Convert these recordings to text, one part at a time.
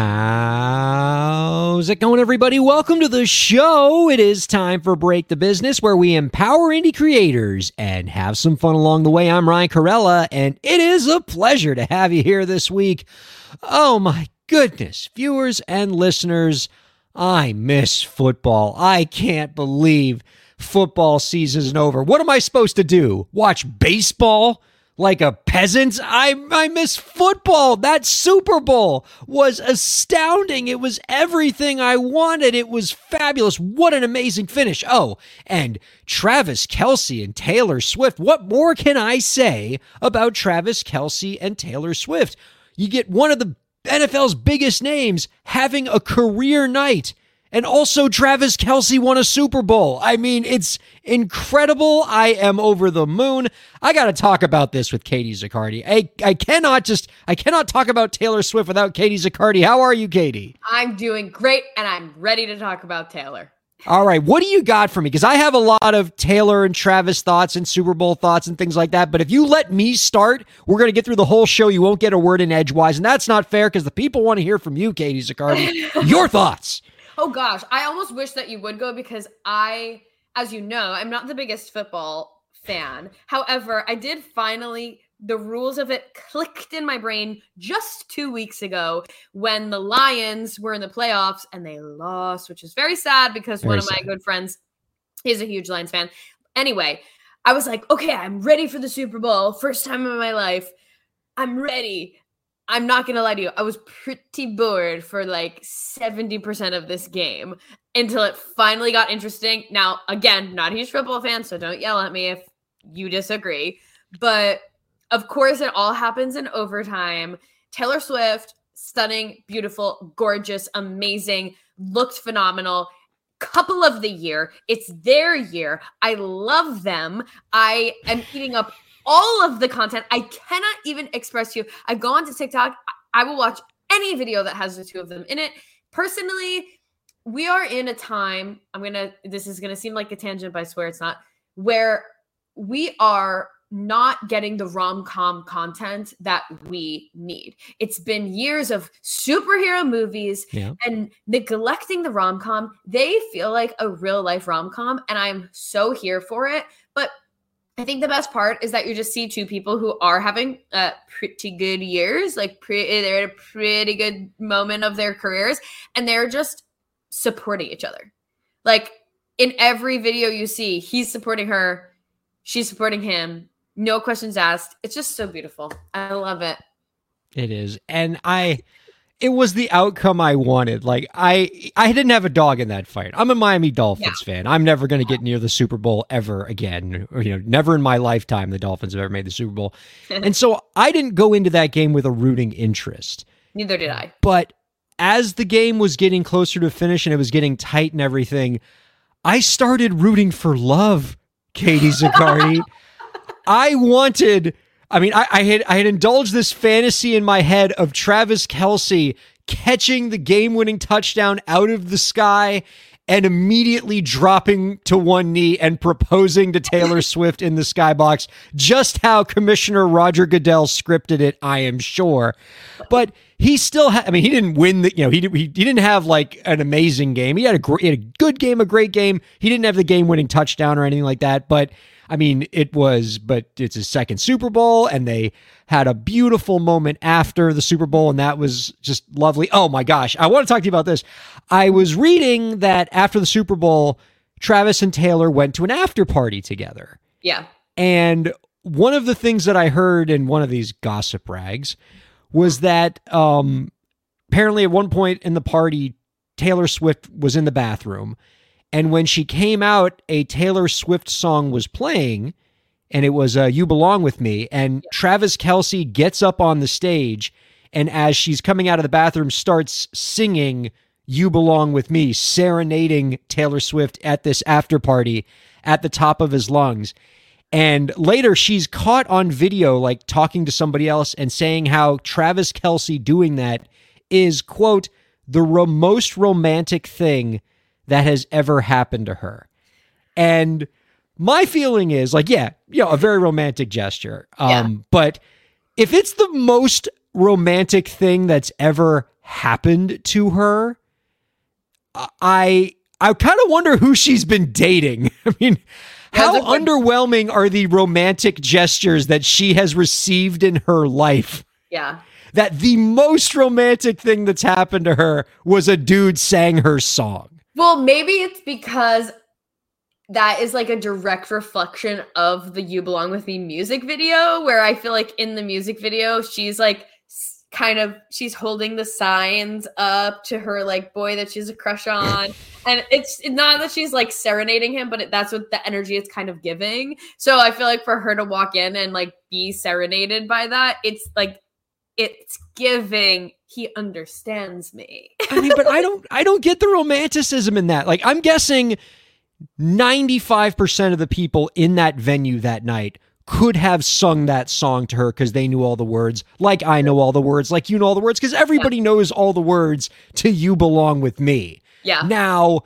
How's it going, everybody? Welcome to the show. It is time for Break the Business, where we empower indie creators and have some fun along the way. I'm Ryan Kairalla, and it is a pleasure to have you here this week. Oh, my goodness, viewers and listeners, I miss football. I can't believe football season's over. What am I supposed to do? Watch baseball? Like a peasant. I I miss football. That Super Bowl was astounding. It was everything I wanted. It was fabulous. What an amazing finish. Oh, and Travis Kelce and Taylor Swift. What more can I say about Travis Kelce and Taylor Swift? You get one of the NFL's biggest names having a career night. And also, Travis Kelce won a Super Bowl. I mean, it's incredible. I am over the moon. I got to talk about this with Katie Zaccardi. I, I cannot just, I cannot talk about Taylor Swift without Katie Zaccardi. How are you, Katie? I'm doing great and I'm ready to talk about Taylor. All right. What do you got for me? Because I have a lot of Taylor and Travis thoughts and Super Bowl thoughts and things like that. But if you let me start, we're going to get through the whole show. You won't get a word in edgewise. And that's not fair because the people want to hear from you, Katie Zaccardi. Your thoughts. Oh gosh, I almost wish that you would go because I, as you know, I'm not the biggest football fan. However, I did finally the rules of it clicked in my brain just two weeks ago when the Lions were in the playoffs and they lost, which is very sad because Very one of my good friends is a huge Lions fan. Anyway, I was like, okay, I'm ready for the Super Bowl. First time in my life. I'm ready. I'm not gonna lie to you. I was pretty bored for like 70% of this game until it finally got interesting. Now, again, not a huge football fan, so don't yell at me if you disagree. But of course, it all happens in overtime. Taylor Swift, stunning, beautiful, gorgeous, amazing, looked phenomenal. Couple of the year. It's their year. I love them. I am eating up all of the content. I cannot even express to you. I go on to TikTok. I will watch any video that has the two of them in it. Personally, we are in a time. I'm gonna. This is gonna seem like a tangent, but I swear it's not. Where we are not getting the rom com content that we need. It's been years of superhero movies Yeah. and neglecting the rom com. They feel like a real life rom com, and I'm so here for it. But I think the best part is that you just see two people who are having uh, pretty good years, like pre- they're at a pretty good moment of their careers, and they're just supporting each other. Like in every video you see, he's supporting her, she's supporting him. No questions asked. It's just so beautiful. I love it. It is. And I it was the outcome I wanted. Like I I didn't have a dog in that fight. I'm a Miami Dolphins fan. I'm never going to get near the Super Bowl ever again. Or, you know, never in my lifetime the Dolphins have ever made the Super Bowl. and so I didn't go into that game with a rooting interest. Neither did I. But as the game was getting closer to finish and it was getting tight and everything, I started rooting for love, Katie Zaccardi. I wanted. I mean, I, I had I had indulged this fantasy in my head of Travis Kelce catching the game-winning touchdown out of the sky and immediately dropping to one knee and proposing to Taylor Swift in the skybox. Just how Commissioner Roger Goodell scripted it, I am sure. But he still had. I mean, he didn't win the. You know, he he, he didn't have like an amazing game. He had a great, he had a good game, a great game. He didn't have the game-winning touchdown or anything like that. But I mean, it was. But it's his second Super Bowl, and they had a beautiful moment after the Super Bowl, and that was just lovely. Oh my gosh, I want to talk to you about this. I was reading that after the Super Bowl, Travis and Taylor went to an after party together. Yeah. And one of the things that I heard in one of these gossip rags was that um, apparently at one point in the party, Taylor Swift was in the bathroom. And when she came out, a Taylor Swift song was playing. and it was uh, "You Belong with Me," and Travis Kelce gets up on the stage, and as she's coming out of the bathroom, starts singing "You Belong with Me," serenading Taylor Swift at this after party at the top of his lungs. And later, she's caught on video, like talking to somebody else and saying how Travis Kelce doing that is, quote, the most romantic thing that has ever happened to her. And my feeling is like, yeah, you know, a very romantic gesture. Um, Yeah. but if it's the most romantic thing that's ever happened to her, I I kind of wonder who she's been dating. I mean, how good- underwhelming are the romantic gestures that she has received in her life? Yeah. That the most romantic thing that's happened to her was a dude sang her song. Well, maybe it's because that is like a direct reflection of the You Belong With Me music video, where I feel like in the music video, she's like kind of she's holding the signs up to her like boy that she's a crush on. and it's not that she's like serenading him, but it, that's what the energy it's kind of giving. So I feel like for her to walk in and like be serenaded by that, it's like it's giving he understands me. I mean, but I don't I don't get the romanticism in that. Like I'm guessing 95% of the people in that venue that night could have sung that song to her because they knew all the words, like I know all the words, like you know all the words, because everybody knows all the words to You Belong With Me. yeah. Now,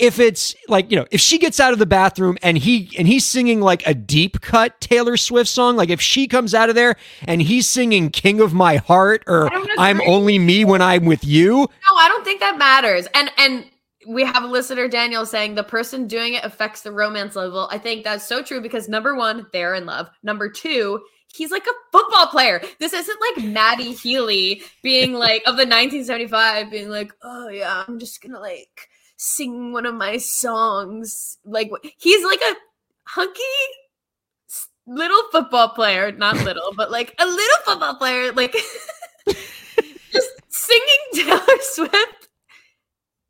if it's like, you know, if she gets out of the bathroom and he and he's singing like a deep cut Taylor Swift song, like if she comes out of there and he's singing King of My Heart or I'm only me when I'm with you, No, I don't think that matters. And and we have a listener, Daniel, saying the person doing it affects the romance level. I think that's so true because number one, they're in love. Number two, he's like a football player. This isn't like Matty Healy being like of the 1975, being like, oh yeah, I'm just gonna like sing one of my songs. Like he's like a hunky little football player, not little, but like a little football player, like just singing Taylor Swift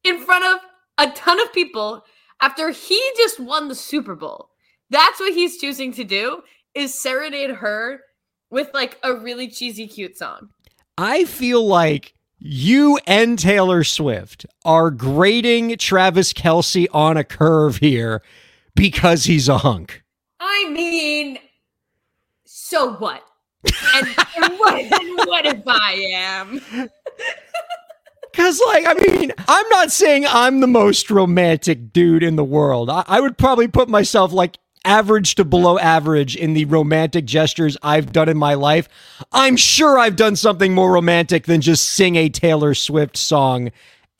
in front of a ton of people after he just won the Super Bowl. That's what he's choosing to do is serenade her with like a really cheesy cute song. I feel like you and Taylor Swift are grading Travis Kelce on a curve here because he's a hunk. I mean, so what? And, and what, and what if I am? Because, like, I mean, I'm not saying I'm the most romantic dude in the world. I, I would probably put myself like average to below average in the romantic gestures I've done in my life. I'm sure I've done something more romantic than just sing a Taylor Swift song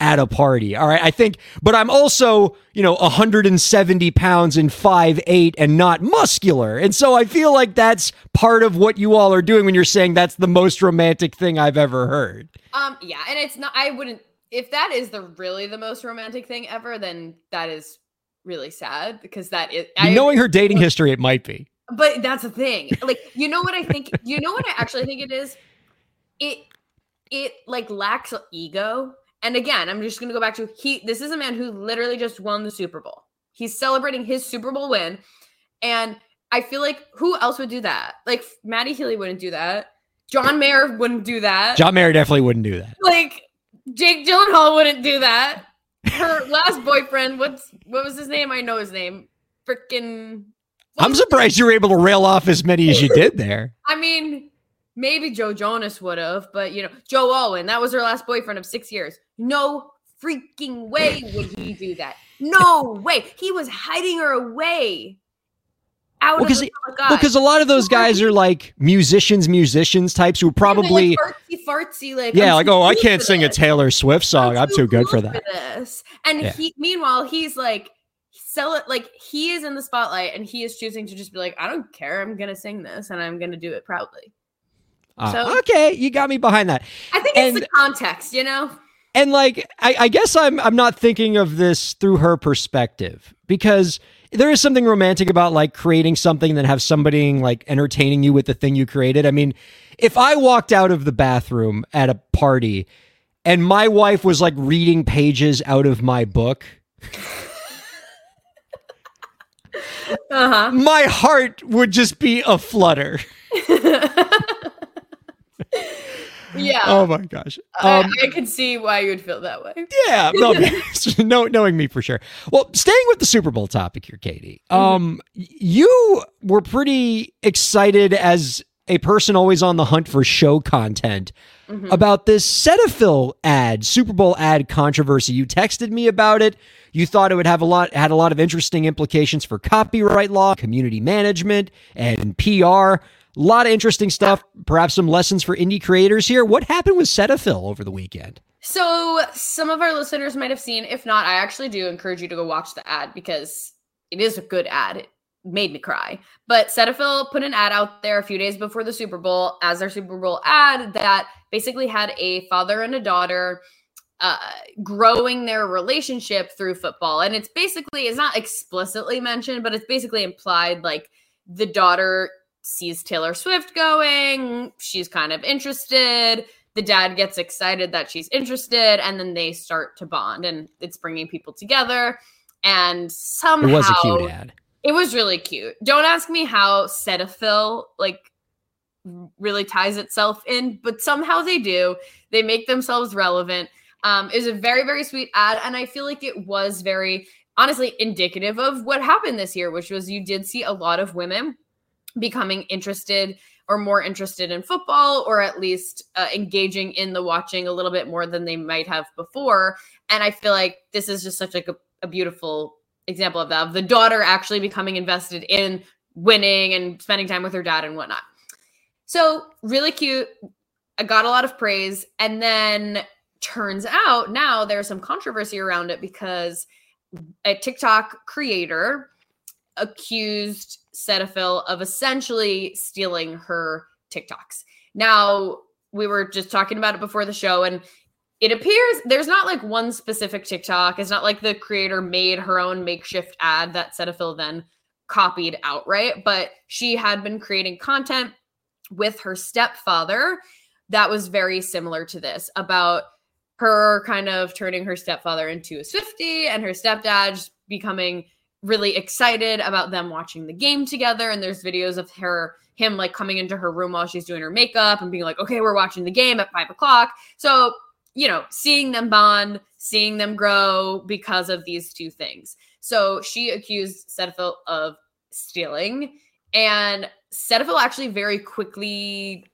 at a party. All right. I think, but I'm also, you know, 170 pounds and 5'8 and not muscular. And so I feel like that's part of what you all are doing when you're saying that's the most romantic thing I've ever heard. Um, yeah, and it's not. I wouldn't. If that is the really the most romantic thing ever, then that is really sad because that is. I, Knowing her dating history, it might be. but that's the thing. Like, you know what I think? You know what I actually think it is? It it like lacks ego. And again, I'm just gonna go back to he. This is a man who literally just won the Super Bowl. He's celebrating his Super Bowl win, and I feel like who else would do that? Like Matty Healy wouldn't do that. John Mayer wouldn't do that. John Mayer definitely wouldn't do that. like Jake Gyllenhaal wouldn't do that. Her last boyfriend, what's what was his name? I know his name. Freaking. I'm surprised you were able to rail off as many as you did there. I mean, maybe Joe Jonas would have, but you know, Joe Alwyn, that was her last boyfriend of six years. No freaking way would he do that. No way. He was hiding her away. Out Well, of 'cause the he- public eye. Because a lot of those guys are like musicians, musicians types who Yeah, probably, like, artsy fartsy, like yeah, I'm like, oh, I can't for sing a. Taylor Swift song. I'm too good for that. this. And Yeah. he, meanwhile, he's like, sell it like he is in the spotlight, and he is choosing to just be like, I don't care. I'm gonna sing this, and I'm gonna do it proudly. Uh, So- okay, you got me behind that. I think it's the context, you know. And like, I, I guess I'm I'm not thinking of this through her perspective because there is something romantic about like creating something that have somebody like entertaining you with the thing you created. I mean, if I walked out of the bathroom at a party and my wife was like reading pages out of my book, Uh my heart would just be a flutter. yeah. Oh my gosh. I, Um, I could see why you would feel that way. yeah, no, no, knowing me for sure. Well, staying with the Super Bowl topic here, Katie. Um, you were pretty excited as a person always on the hunt for show content Mhm. about this Cetaphil ad, Super Bowl ad controversy. You texted me about it. You thought it would have a lot had a lot of interesting implications for copyright law, community management, and PR. A lot of interesting stuff. Perhaps some lessons for indie creators here. What happened with Cetaphil over the weekend? So, some of our listeners might have seen. If not, I actually do encourage you to go watch the ad because it is a good ad. It made me cry. But Cetaphil put an ad out there a few days before the Super Bowl as their Super Bowl ad that basically had a father and a daughter uh, growing their relationship through football. And it's basically, it's not explicitly mentioned, but it's basically implied like the daughter sees Taylor Swift going, she's kind of interested. The dad gets excited that she's interested, and then they start to bond, and it's bringing people together. And somehow It was a cute ad. it was really cute. Don't ask me how Cetaphil like really ties itself in, but somehow they do. They make themselves relevant. Um, it was a very very sweet ad, and I feel like it was very honestly indicative of what happened this year, which was you did see a lot of women becoming interested or more interested in football or at least uh, engaging in the watching a little bit more than they might have before. And i feel like this is just such like a, a beautiful example of that of the daughter actually becoming invested in winning and spending time with her dad and whatnot. So really cute. I got a lot of praise. And then turns out now there's some controversy around it because a tiktok creator accused Cetaphil of essentially stealing her TikToks. Now, we were just talking about it before the show, and it appears there's not like one specific TikTok. It's not like the creator made her own makeshift ad that Cetaphil then copied outright, but she had been creating content with her stepfather that was very similar to this about her kind of turning her stepfather into a Swifty and her stepdad becoming really excited about them watching the game together and there's videos of her him like coming into her room while she's doing her makeup and being like okay we're watching the game at five o'clock. So you know seeing them bond seeing them grow because of these two things. So she accused Cetaphil of stealing and Cetaphil actually very quickly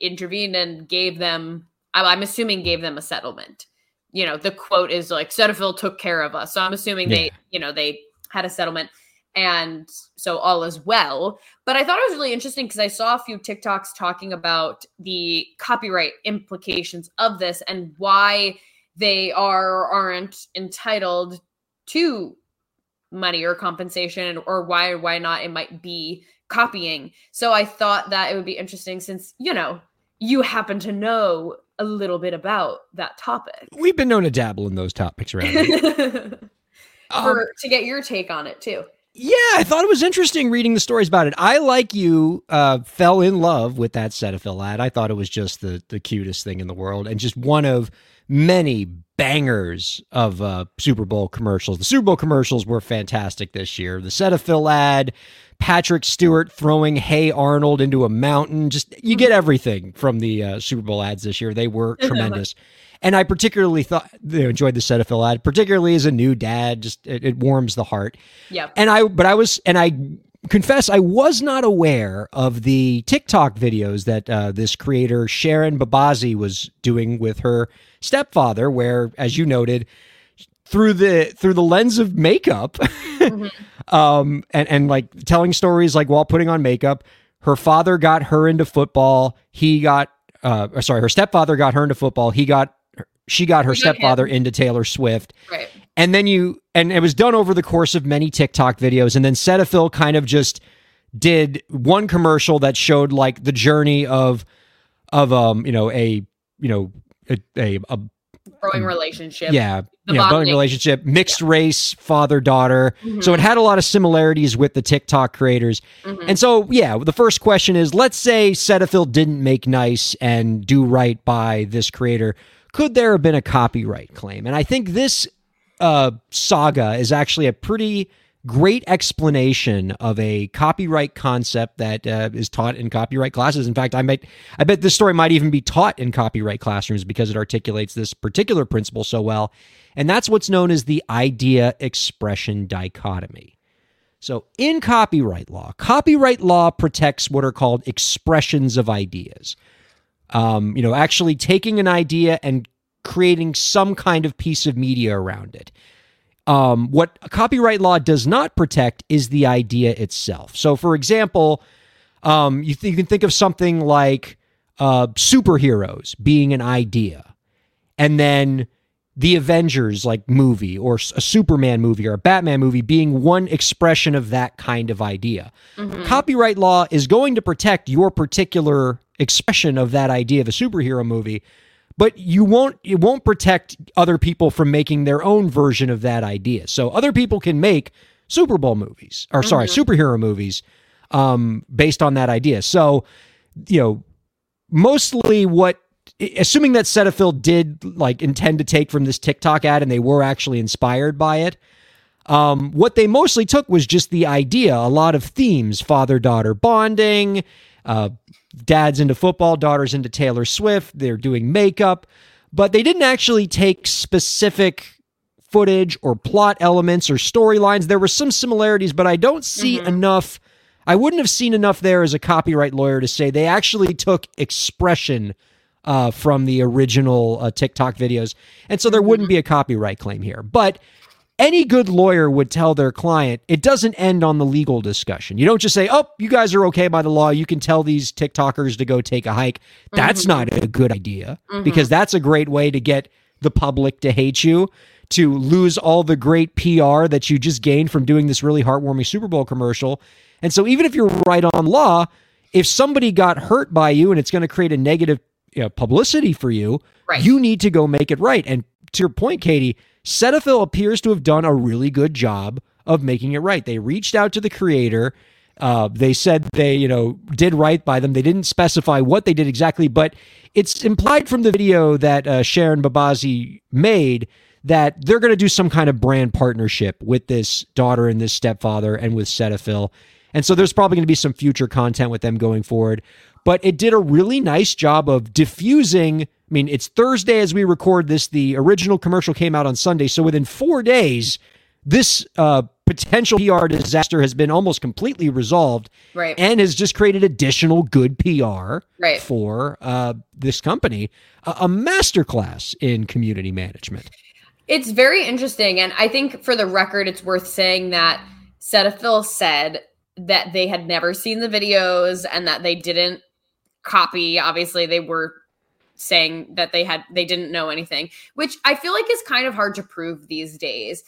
intervened and gave them i'm assuming gave them a settlement. You know the quote is like Cetaphil took care of us. So i'm assuming Yeah. they you know they had a settlement and so all is well. But i thought it was really interesting because i saw a few tiktoks talking about the copyright implications of this and why they are or aren't entitled to money or compensation or why or why not it might be copying. So i thought that it would be interesting since you know you happen to know a little bit about that topic. We've been known to dabble in those topics around here. Um, to get your take on it too yeah, I thought it was interesting reading the stories about it. I, like you, uh, fell in love with that Cetaphil ad. I thought it was just the the cutest thing in the world, and just one of many bangers of uh, Super Bowl commercials. The Super Bowl commercials were fantastic this year. The Cetaphil ad, Patrick Stewart throwing Hey Arnold into a mountain. Just you get everything from the uh, Super Bowl ads this year. They were tremendous. And I particularly thought you know, enjoyed the Cetaphil ad, particularly as a new dad. Just it, it warms the heart. yep And I, but I was, and I confess, I was not aware of the TikTok videos that uh, this creator Sharon Babazi was doing with her stepfather, where, as you noted, through the through the lens of makeup, um, and and like telling stories like while putting on makeup, her father got her into football. He got, uh, sorry, her stepfather got her into football. He got. She got her got stepfather into Taylor Swift. Right. And then you and it was done over the course of many TikTok videos. And then Cetaphil kind of just did one commercial that showed like the journey of of um you know a you know a, a, a growing relationship. Yeah The building bonding. relationship mixed race father daughter so it had a lot of similarities with the TikTok creators. Mhm. and so yeah the first question is let's say Cetaphil didn't make nice and do right by this creator could there have been a copyright claim and I think this uh, saga is actually a pretty great explanation of a copyright concept that uh, is taught in copyright classes. In fact, I might, I bet this story might even be taught in copyright classrooms because it articulates this particular principle so well. And that's what's known as the idea expression dichotomy. So, in copyright law, copyright law protects what are called expressions of ideas. Um, you know, actually taking an idea and creating some kind of piece of media around it. Um, what copyright law does not protect is the idea itself. So, for example, um, you, th- you can think of something like uh, superheroes being an idea, and then the Avengers like movie or a Superman movie or a Batman movie being one expression of that kind of idea. Copyright law is going to protect your particular expression of that idea of a superhero movie, but you won't it won't protect other people from making their own version of that idea. So other people can make Super Bowl movies or sorry, superhero movies um based on that idea. So, you know, mostly what assuming that Cetaphil did like intend to take from this TikTok ad and they were actually inspired by it. Um, what they mostly took was just the idea, a lot of themes, father daughter bonding, uh, dad's into football, daughter's into Taylor Swift, they're doing makeup, but they didn't actually take specific footage or plot elements or storylines. There were some similarities, but I don't see enough. I wouldn't have seen enough there as a copyright lawyer to say they actually took expression uh, from the original uh, TikTok videos. And so there wouldn't be a copyright claim here. But any good lawyer would tell their client it doesn't end on the legal discussion. You don't just say, oh, you guys are okay by the law. You can tell these TikTokers to go take a hike. That's mm-hmm. not a good idea mm-hmm. because that's a great way to get the public to hate you, to lose all the great PR that you just gained from doing this really heartwarming Super Bowl commercial. And so even if you're right on law, if somebody got hurt by you and it's going to create a negative you know, publicity for you, Right. you need to go make it right. And to your point, Katie, Cetaphil appears to have done a really good job of making it right. They reached out to the creator. Uh, they said they, you know, did right by them. They didn't specify what they did exactly, but it's implied from the video that uh, Sharon Babazi made that they're going to do some kind of brand partnership with this daughter and this stepfather and with Cetaphil. And so there's probably going to be some future content with them going forward. But it did a really nice job of diffusing. I mean, it's Thursday as we record this. The original commercial came out on Sunday. So within four days, this uh, potential PR disaster has been almost completely resolved Right. and has just created additional good PR Right. for uh, this company, a, a masterclass in community management. It's very interesting. And I think for the record, it's worth saying that Cetaphil said that they had never seen the videos and that they didn't copy. Obviously, they were saying that they had they didn't know anything, which I feel like is kind of hard to prove these days.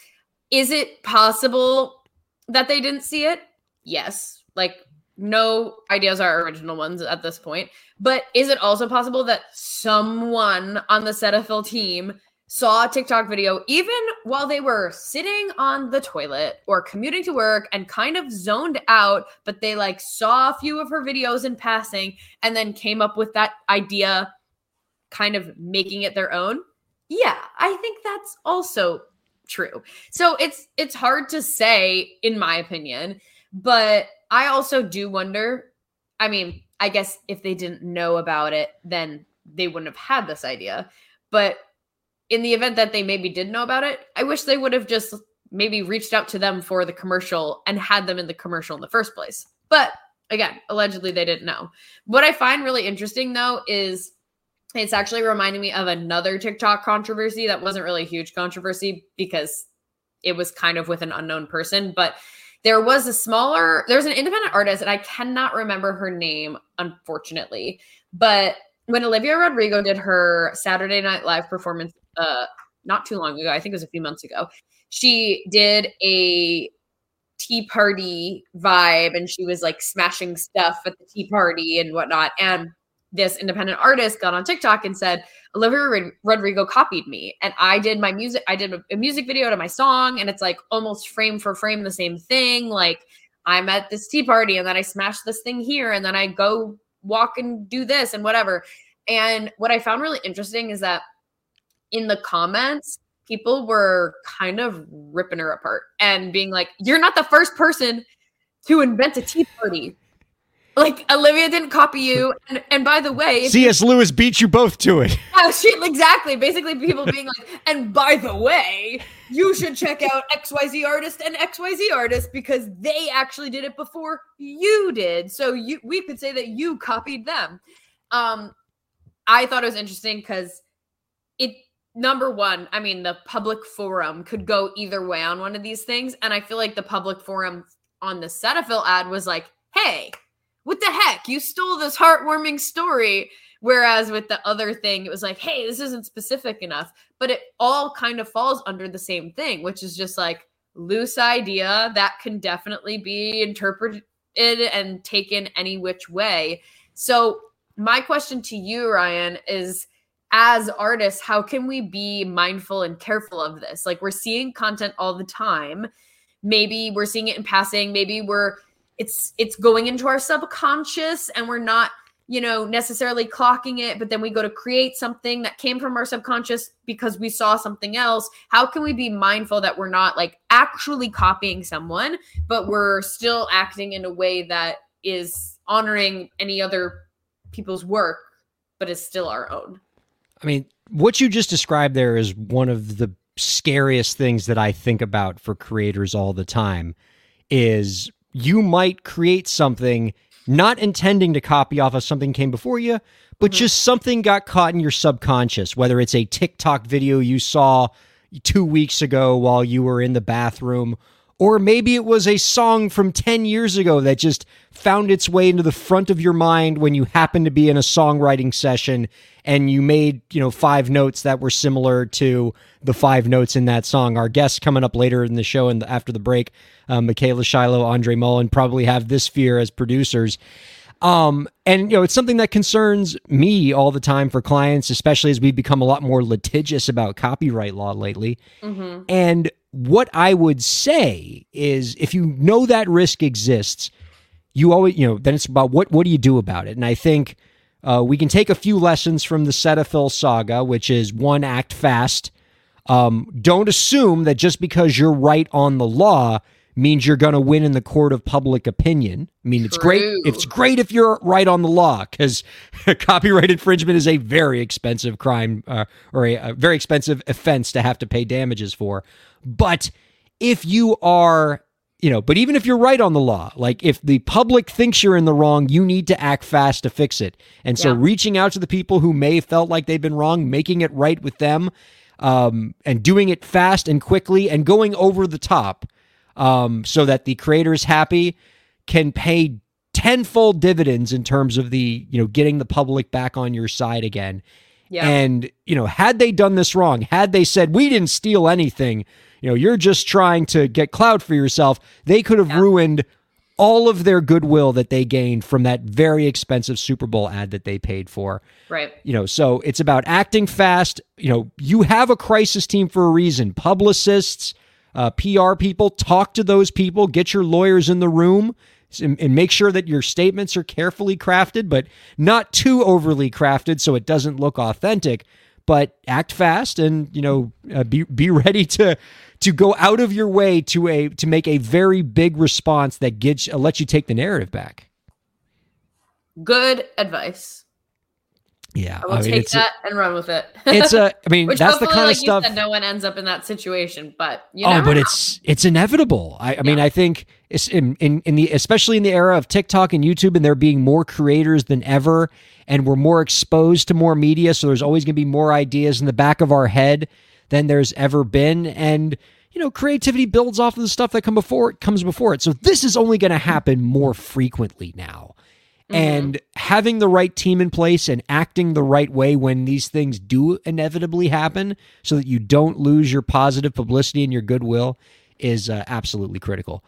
Is it possible that they didn't see it? Yes. Like no ideas are original ones at this point. But is it also possible that someone on the Cetaphil team saw a TikTok video even while they were sitting on the toilet or commuting to work and kind of zoned out, but they like saw a few of her videos in passing and then came up with that idea, kind of making it their own? Yeah, I think that's also true. So it's it's hard to say in my opinion, but I also do wonder, I mean, I guess if they didn't know about it, then they wouldn't have had this idea. But in the event that they maybe did know about it, I wish they would have just maybe reached out to them for the commercial and had them in the commercial in the first place. But again, allegedly they didn't know. What I find really interesting though is it's actually reminding me of another TikTok controversy that wasn't really a huge controversy because it was kind of with an unknown person, but there was a smaller there's an independent artist and I cannot remember her name unfortunately, but when Olivia Rodrigo did her Saturday Night Live performance uh not too long ago, I think it was a few months ago, she did a tea party vibe and she was like smashing stuff at the tea party and whatnot. And this independent artist got on TikTok and said, Olivia Rodrigo copied me. And I did my music, I did a, music video to my song, and it's like almost frame for frame the same thing. Like I'm at this tea party and then I smash this thing here and then I go walk and do this and whatever. And what I found really interesting is that in the comments people were kind of ripping her apart and being like, "You're not the first person to invent a tea party." Like Olivia didn't copy you, and, and by the way, C.S. Lewis beat you both to it. yeah, she, exactly. Basically, people being like, and by the way, you should check out XYZ artist and XYZ artist because they actually did it before you did. So you we could say that you copied them. Um, I thought it was interesting because it number one, I mean, the public forum could go either way on one of these things. And I feel like the public forum on the Cetaphil ad was like, hey, what the heck? You stole this heartwarming story. Whereas with the other thing, it was like, hey, this isn't specific enough. But it all kind of falls under the same thing, which is just like loose idea that can definitely be interpreted and taken any which way. So, my question to you, Ryan, is as artists, how can we be mindful and careful of this? Like, we're seeing content all the time. Maybe we're seeing it in passing. Maybe we're it's it's going into our subconscious and we're not you know necessarily clocking it but then we go to create something that came from our subconscious because we saw something else. How can we be mindful that we're not like actually copying someone but we're still acting in a way that is honoring any other people's work but is still our own? I mean, what you just described there is one of the scariest things that I think about for creators all the time is you might create something not intending to copy off of something came before you, but mm-hmm. just something got caught in your subconscious, whether it's a TikTok video you saw 2 weeks ago while you were in the bathroom or maybe it was a song from 10 years ago that just found its way into the front of your mind when you happened to be in a songwriting session and you made, you know, five notes that were similar to the five notes in that song. Our guests coming up later in the show and after the break, uh, Michaela Shiloh, Andrea Mullen probably have this fear as producers. Um, and you know, it's something that concerns me all the time for clients, especially as we've become a lot more litigious about copyright law lately. And what I would say is if you know that risk exists, you always, you know, then it's about what what do you do about it? And I think uh, we can take a few lessons from the Cetaphil saga, which is one, act fast. Um, don't assume that just because you're right on the law means you're going to win in the court of public opinion. I mean, it's great. It's great if you're right on the law because copyright infringement is a very expensive crime uh, or a, a very expensive offense to have to pay damages for. But if you are, you know, but even if you're right on the law, like if the public thinks you're in the wrong, you need to act fast to fix it. And so Yeah. reaching out to the people who may have felt like they've been wrong, making it right with them, um, and doing it fast and quickly and going over the top um, so that the creator's happy can pay tenfold dividends in terms of the you know getting the public back on your side again yeah and you know had they done this wrong had they said we didn't steal anything you know you're just trying to get clout for yourself. They could have Yeah. ruined all of their goodwill that they gained from that very expensive super bowl ad that they paid for. Right. You know so it's about acting fast. You know you have a crisis team for a reason. Publicists uh, pr people talk to those people get your lawyers in the room and, and make sure that your statements are carefully crafted but not too overly crafted so it doesn't look authentic but act fast and you know uh, be be ready to to go out of your way to a to make a very big response that gets uh, lets you take the narrative back. Good advice yeah i will take it's a- that and run with it it's a i mean, that's the kind like of stuff said, no one ends up in that situation. But you oh, but know. it's it's inevitable. I, I mean, I think it's in, in in the especially in the era of TikTok and YouTube, and there being more creators than ever, and we're more exposed to more media, so there's always going to be more ideas in the back of our head than there's ever been, and you know, creativity builds off of the stuff that come before it comes before it. So this is only going to happen more frequently now. And having the right team in place and acting the right way when these things do inevitably happen so that you don't lose your positive publicity and your goodwill is uh, absolutely critical.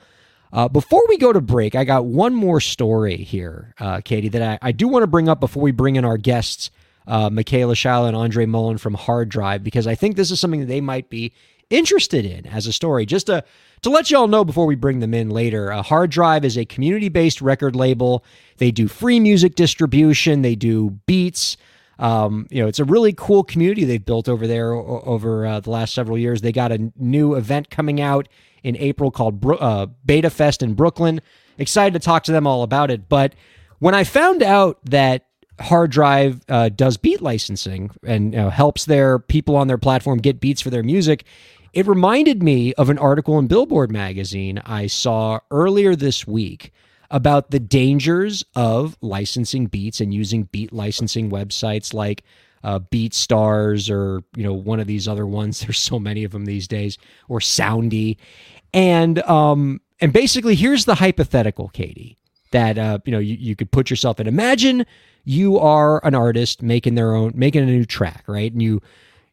Uh, before we go to break, I got one more story here, uh, Katie, that I, I do want to bring up before we bring in our guests, uh, Michaela Shiloh and Andrea Mullen from HRDRV, because I think this is something that they might be interested in as a story. Just to, to let y'all know before we bring them in later, uh, HRDRV is a community based record label. They do free music distribution, they do beats. Um, you know, it's a really cool community they've built over there over uh, the last several years. They got a new event coming out in April called Bro- uh, BetaFest in Brooklyn. Excited to talk to them all about it. But when I found out that HRDRV uh, does beat licensing and you know, helps their people on their platform get beats for their music, it reminded me of an article in Billboard magazine I saw earlier this week about the dangers of licensing beats and using beat licensing websites like uh, BeatStars or you know one of these other ones. There's so many of them these days, or Soundy, and um and basically here's the hypothetical, Katie, that uh you know you, you could put yourself in. Imagine you are an artist making their own making a new track, right? And you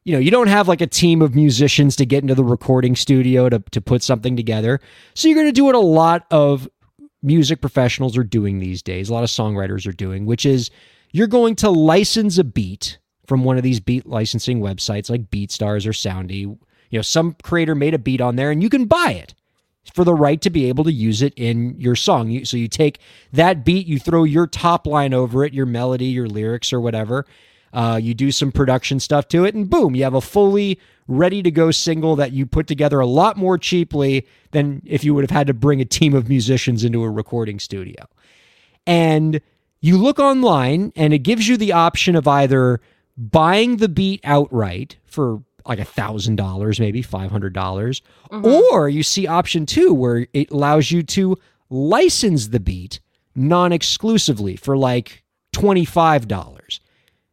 you know, you don't have like a team of musicians to get into the recording studio to, to put something together. So you're going to do what a lot of music professionals are doing these days, a lot of songwriters are doing, which is you're going to license a beat from one of these beat licensing websites like BeatStars or Soundy. You know, some creator made a beat on there and you can buy it for the right to be able to use it in your song. So you take that beat, you throw your top line over it, your melody, your lyrics, or whatever. Uh, you do some production stuff to it, and boom, you have a fully ready to go single that you put together a lot more cheaply than if you would have had to bring a team of musicians into a recording studio. And you look online, and it gives you the option of either buying the beat outright for like a thousand dollars, maybe five hundred dollars, or you see option two where it allows you to license the beat non-exclusively for like twenty five dollars.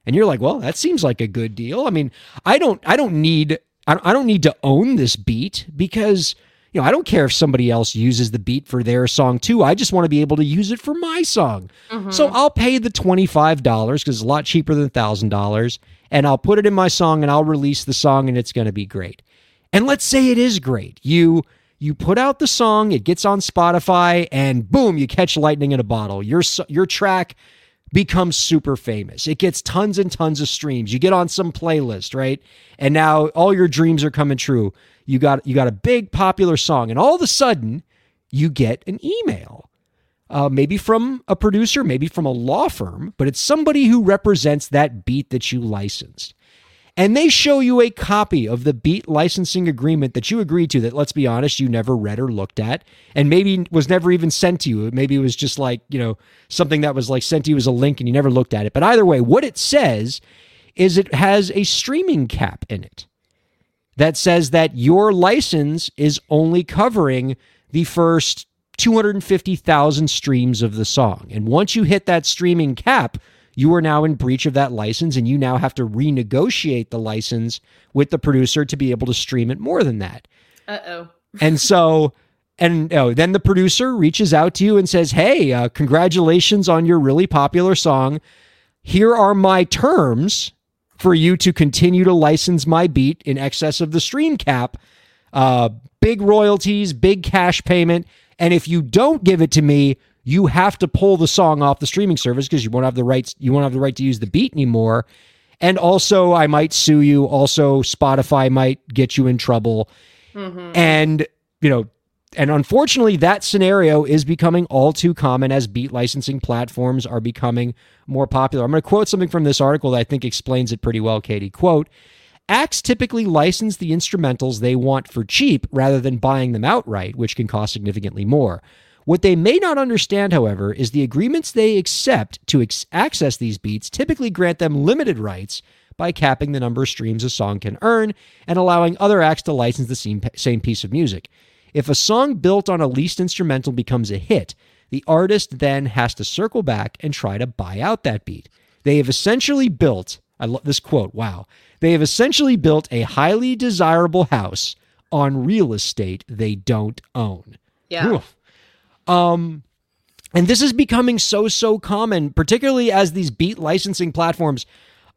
And you're like, well, that seems like a good deal. I mean, I don't, I don't need, I don't- need to own this beat because you know I don't care if somebody else uses the beat for their song too. I just want to be able to use it for my song. So mm-hmm. I'll pay the twenty five dollars because it's a lot cheaper than thousand dollars, and I'll put it in my song and I'll release the song and it's going to be great. And let's say it is great. You you put out the song, it gets on Spotify, and boom, you catch lightning in a bottle. Your your track becomes super famous. It gets tons and tons of streams. You get on some playlist, right? And now all your dreams are coming true. You got you got a big popular song, and all of a sudden you get an email. Uh, maybe from a producer, maybe from a law firm, but it's somebody who represents that beat that you licensed and they show you a copy of the beat licensing agreement that you agreed to that let's be honest you never read or looked at and maybe was never even sent to you maybe it was just like you know something that was like sent to you as a link and you never looked at it but either way what it says is it has a streaming cap in it that says that your license is only covering the first 250,000 streams of the song. And once you hit that streaming cap, you are now in breach of that license and you now have to renegotiate the license with the producer to be able to stream it more than that. Uh oh. And so, and oh, then the producer reaches out to you and says, Hey, uh, congratulations on your really popular song. Here are my terms for you to continue to license my beat in excess of the stream cap. Uh, big royalties, big cash payment. And if you don't give it to me, you have to pull the song off the streaming service because you won't have the rights. You won't have the right to use the beat anymore. And also, I might sue you. Also, Spotify might get you in trouble. Mm-hmm. And, you know, and unfortunately, that scenario is becoming all too common as beat licensing platforms are becoming more popular. I'm going to quote something from this article that I think explains it pretty well, Katie. Quote, Acts typically license the instrumentals they want for cheap rather than buying them outright, which can cost significantly more. What they may not understand, however, is the agreements they accept to ex- access these beats typically grant them limited rights by capping the number of streams a song can earn and allowing other acts to license the same, same piece of music. If a song built on a leased instrumental becomes a hit, the artist then has to circle back and try to buy out that beat. They have essentially built, I love this quote, wow. They have essentially built a highly desirable house on real estate they don't own. Yeah. Oof. Um, and this is becoming so so common, particularly as these beat licensing platforms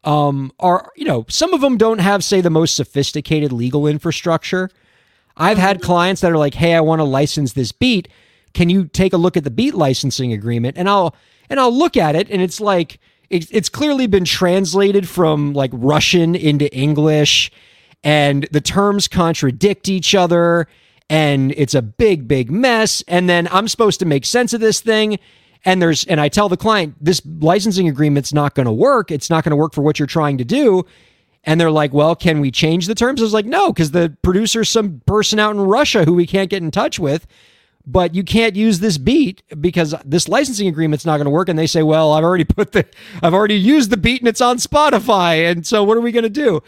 um, are. You know, some of them don't have, say, the most sophisticated legal infrastructure. I've had clients that are like, "Hey, I want to license this beat. Can you take a look at the beat licensing agreement?" And I'll and I'll look at it, and it's like it's, it's clearly been translated from like Russian into English, and the terms contradict each other, and it's a big, big mess. And then I'm supposed to make sense of this thing, and there's and I tell the client this licensing agreement's not going to work. It's not going to work for what you're trying to do. And they're like, "Well, can we change the terms?" I was like, "No, because the producer's some person out in Russia who we can't get in touch with." But you can't use this beat because this licensing agreement's not going to work. And they say, "Well, I've already put the, I've already used the beat and it's on Spotify. And so, what are we going to do?"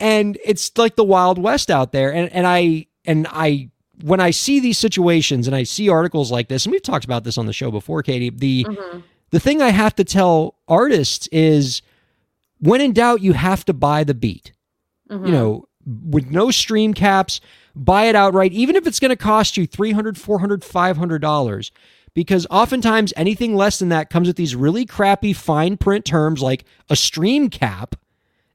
And it's like the Wild West out there. And and I and I when I see these situations and I see articles like this, and we've talked about this on the show before, Katie, the mm-hmm. the thing I have to tell artists is when in doubt, you have to buy the beat. You mm-hmm. know, with no stream caps, buy it outright, even if it's going to cost you $300, $400, $500. Because oftentimes anything less than that comes with these really crappy fine print terms like a stream cap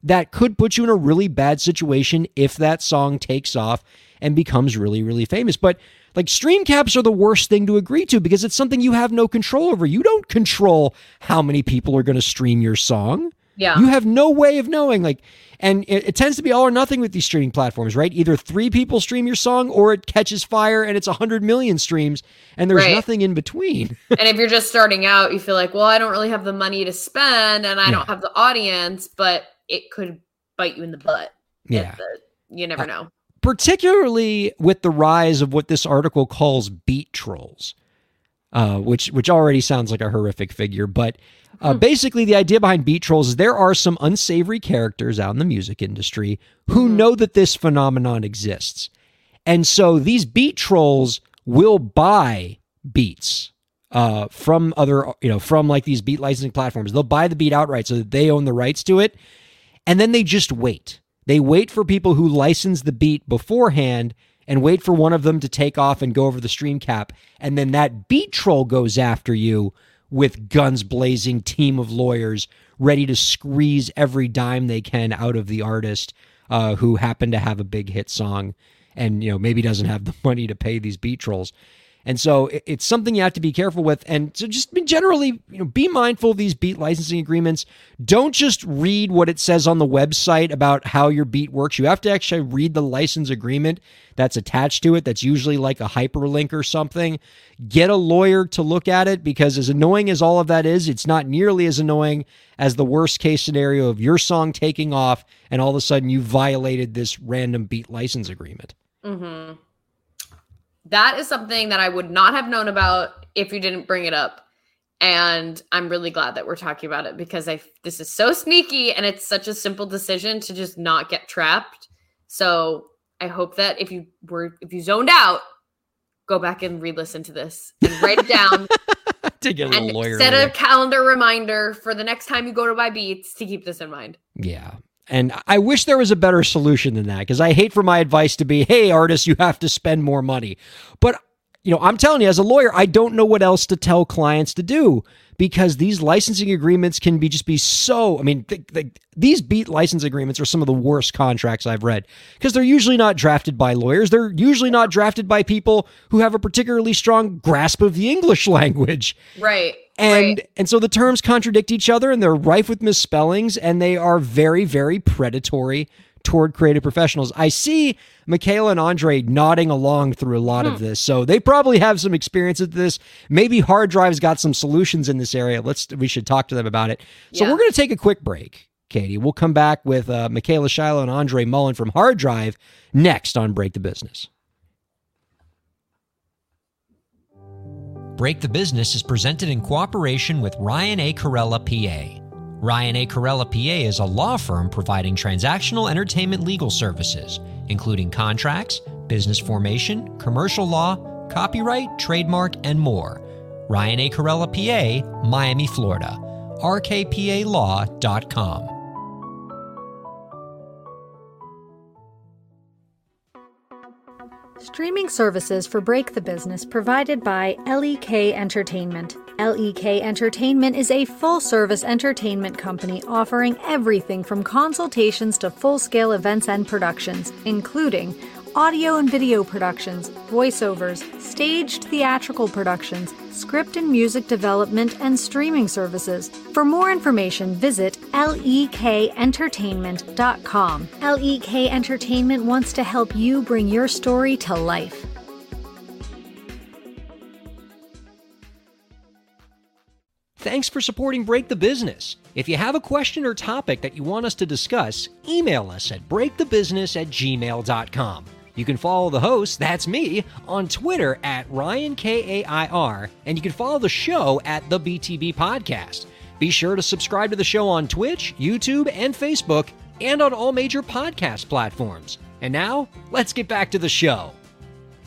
that could put you in a really bad situation if that song takes off and becomes really, really famous. But like stream caps are the worst thing to agree to because it's something you have no control over. You don't control how many people are going to stream your song. Yeah. You have no way of knowing. Like, and it, it tends to be all or nothing with these streaming platforms, right? Either three people stream your song or it catches fire and it's a hundred million streams and there's Right. nothing in between. and if you're just starting out, you feel like, well, I don't really have the money to spend and I Yeah. don't have the audience, but it could bite you in the butt. yeah. the- you never know. Particularly with the rise of what this article calls beat trolls, uh, which which already sounds like a horrific figure. But uh, basically, the idea behind beat trolls is there are some unsavory characters out in the music industry who know that this phenomenon exists, and so these beat trolls will buy beats uh, from other you know from like these beat licensing platforms. They'll buy the beat outright so that they own the rights to it, and then they just wait. They wait for people who license the beat beforehand and wait for one of them to take off and go over the stream cap. And then that beat troll goes after you with guns blazing, team of lawyers ready to squeeze every dime they can out of the artist uh, who happen to have a big hit song and you know maybe doesn't have the money to pay these beat trolls. And so it's something you have to be careful with. And so just generally, you know, be mindful of these beat licensing agreements. Don't just read what it says on the website about how your beat works. You have to actually read the license agreement that's attached to it. That's usually like a hyperlink or something. Get a lawyer to look at it because as annoying as all of that is, it's not nearly as annoying as the worst case scenario of your song taking off and all of a sudden you violated this random beat license agreement. hmm That is something that I would not have known about if you didn't bring it up. And I'm really glad that we're talking about it because I this is so sneaky and it's such a simple decision to just not get trapped. So I hope that if you were if you zoned out, go back and re-listen to this and write it down to get a little and lawyer. set a calendar reminder for the next time you go to buy beats to keep this in mind. Yeah. And I wish there was a better solution than that because I hate for my advice to be, hey, artists, you have to spend more money. But, you know, I'm telling you, as a lawyer, I don't know what else to tell clients to do because these licensing agreements can be just be so. I mean, th- th- these beat license agreements are some of the worst contracts I've read because they're usually not drafted by lawyers. They're usually not drafted by people who have a particularly strong grasp of the English language Right. and right. and so the terms contradict each other and they're rife with misspellings and they are very very predatory toward creative professionals. I see michaela and andre nodding along through a lot of this. So they probably have some experience with this. Maybe HRDRV's got some solutions in this area. Let's we should talk to them about it. So Yeah. we're going to take a quick break katie. We'll come back with uh, michaela shiloh and andre mullen from HRDRV next on break the business. Break the Business is presented in cooperation with Ryan A. Kairalla, PA. Ryan A. Kairalla, PA is a law firm providing transactional entertainment legal services, including contracts, business formation, commercial law, copyright, trademark, and more. Ryan A. Kairalla, PA, Miami, Florida. rkpalaw.com. Streaming services for Break the Business provided by LEK Entertainment. LEK Entertainment is a full service entertainment company offering everything from consultations to full scale events and productions, including audio and video productions, voiceovers, staged theatrical productions, script and music development, and streaming services. For more information, visit lekentertainment.com. LEK Entertainment wants to help you bring your story to life. Thanks for supporting Break the Business. If you have a question or topic that you want us to discuss, email us at breakthebusiness at gmail.com. You can follow the host, that's me, on Twitter at Ryan K-A-I-R, and you can follow the show at the BTB Podcast. Be sure to subscribe to the show on Twitch, YouTube, and Facebook, and on all major podcast platforms. And now, let's get back to the show.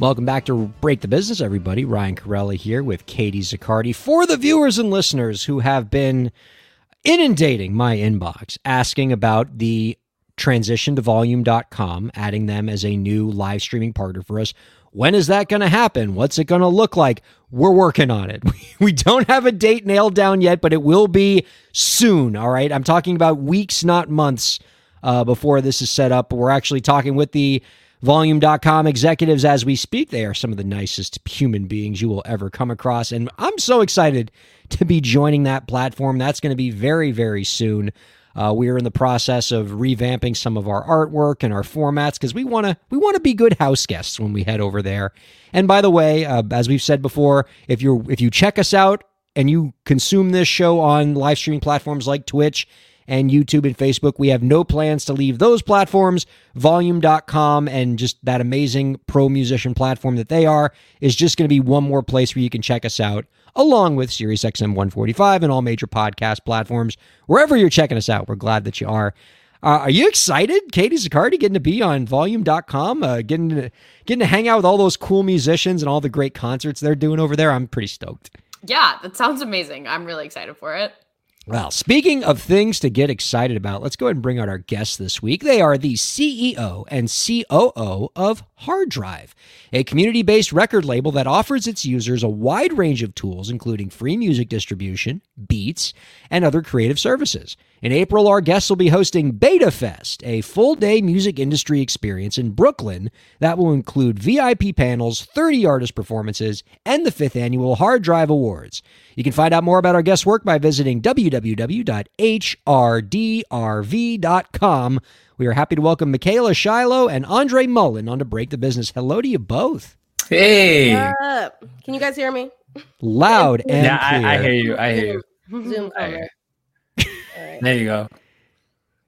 Welcome back to Break the Business, everybody. Ryan Kairalla here with Katie Zaccardi. For the viewers and listeners who have been inundating my inbox asking about the transition to volume.com, adding them as a new live streaming partner for us. When is that going to happen? What's it going to look like? We're working on it. We don't have a date nailed down yet, but it will be soon. All right. I'm talking about weeks, not months, uh, before this is set up. We're actually talking with the volume.com executives as we speak. They are some of the nicest human beings you will ever come across. And I'm so excited to be joining that platform. That's going to be very, very soon. Uh, we are in the process of revamping some of our artwork and our formats because we want to we want to be good house guests when we head over there. And by the way, uh, as we've said before, if you if you check us out and you consume this show on live streaming platforms like Twitch and YouTube and Facebook, we have no plans to leave those platforms. Volume.com and just that amazing pro musician platform that they are is just going to be one more place where you can check us out along with SiriusXM 145 and all major podcast platforms. Wherever you're checking us out, we're glad that you are. Uh, are you excited, Katie Zaccardi, getting to be on Volume.com, uh, getting to, getting to hang out with all those cool musicians and all the great concerts they're doing over there? I'm pretty stoked. Yeah, that sounds amazing. I'm really excited for it. Well, speaking of things to get excited about, let's go ahead and bring out our guests this week. They are the CEO and COO of HRDRV, a community based record label that offers its users a wide range of tools, including free music distribution, beats, and other creative services. In April, our guests will be hosting BetaFest, a full day music industry experience in Brooklyn that will include VIP panels, 30 artist performances, and the fifth annual HRDRV Awards. You can find out more about our guest work by visiting www.hrdrv.com. We are happy to welcome Michaela Shiloh and Andre Mullen on to Break the Business. Hello to you both. Hey. up? Can you guys hear me? Loud and Yeah, clear. I, I hear you. I hear you. Zoom I camera. hear All right. There you go.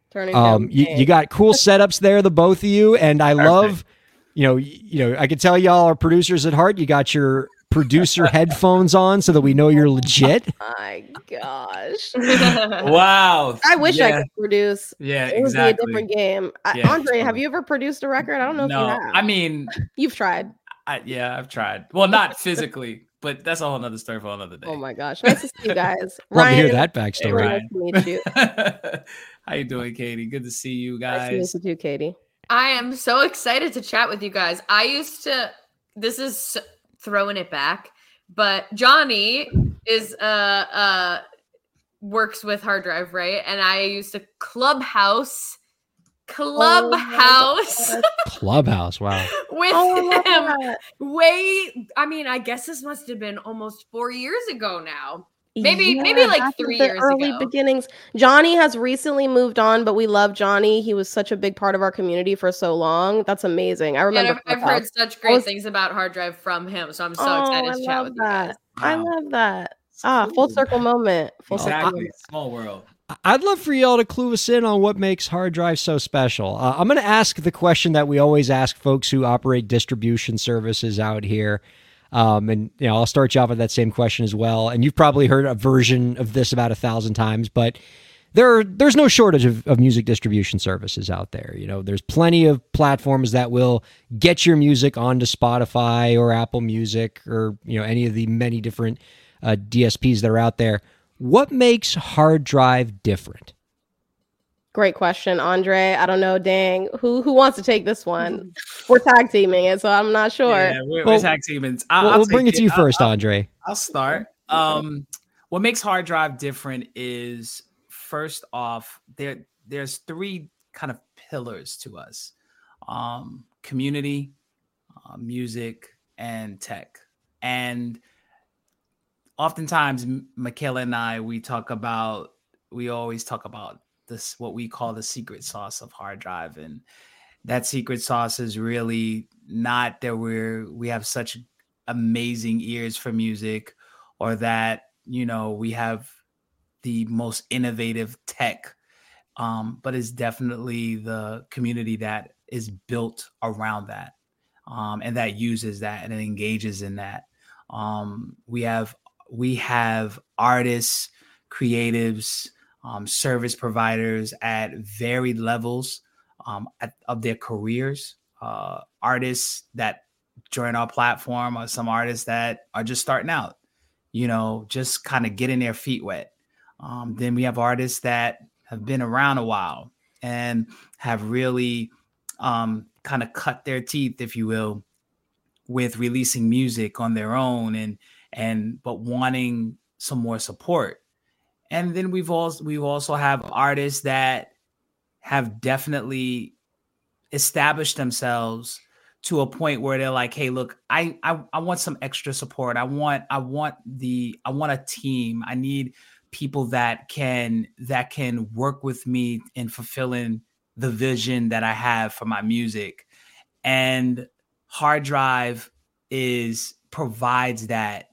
Turning Um, you, you got cool setups there, the both of you, and I love, you know, you know, I can tell y'all are producers at heart. You got your producer headphones on so that we know you're legit. My gosh. Wow. I wish I could produce. Yeah, It would exactly. be a different game. Yeah, Andre, have you ever produced a record? I don't know no, if you have. I mean, You've tried. I, yeah, I've tried. Well, not physically, but that's a whole nother story for another day. Oh my gosh. Nice to see you guys. Love to hear that really backstory. Ryan. nice to meet you. How you doing, Katie? Good to see you guys. Nice to guys. meet you Katie. I am so excited to chat with you guys. I used to this is s- throwing it back, but Johnny is uh uh works with HRDRV, right? And I used to clubhouse Oh clubhouse God. Clubhouse, wow. with Oh, him that. way I mean, I guess this must have been almost 4 years ago now. Maybe- maybe like three the years early ago. beginnings. Johnny has recently moved on, but we love Johnny. He was such a big part of our community for so long. That's amazing. I And remember. I've, I've heard such great was- things about HRDRV from him, so I'm so Oh, excited I to chat love with you guys. that. I love that. Ah, full circle moment. Full circle. Exactly. moment. Small world. I- I'd love for y'all to clue us in on what makes HRDRV so special. Uh, I'm going to ask the question that we always ask folks who operate distribution services out here. Um, and you know, I'll start you off with that same question as well. And you've probably heard a version of this about a thousand times, but there are, there's no shortage of, of music distribution services out there. You know, there's plenty of platforms that will get your music onto Spotify or Apple Music or you know any of the many different uh, DSPs that are out there. What makes HRDRV different? Great question, Andre. I don't know. Dang, who who wants to take this one? We're tag teaming it, so I'm not sure. Yeah, we're, Well, we're tag teaming. I'll, we'll I'll we'll bring it to you I'll- first, I'll- Andre. I'll start. Um, what makes HRDRV different is first off, there there's three kind of pillars to us: um, community, uh, music, and tech. And oftentimes, M- Michaela and I we talk about we always talk about this what we call the secret sauce of HRDRV and that secret sauce is really not that we're we have such amazing ears for music or that you know we have the most innovative tech, um, but it's definitely the community that is built around that um, and that uses that and engages in that. Um, we have we have artists, creatives, um, service providers at varied levels um, at, of their careers. Uh, artists that join our platform or some artists that are just starting out, you know, just kind of getting their feet wet. Um, then we have artists that have been around a while and have really um, kind of cut their teeth, if you will, with releasing music on their own and and but wanting some more support. And then we've also we've also have artists that have definitely established themselves to a point where they're like, hey, look, I, I I want some extra support. I want I want the I want a team. I need people that can that can work with me in fulfilling the vision that I have for my music. And HRDRV is provides that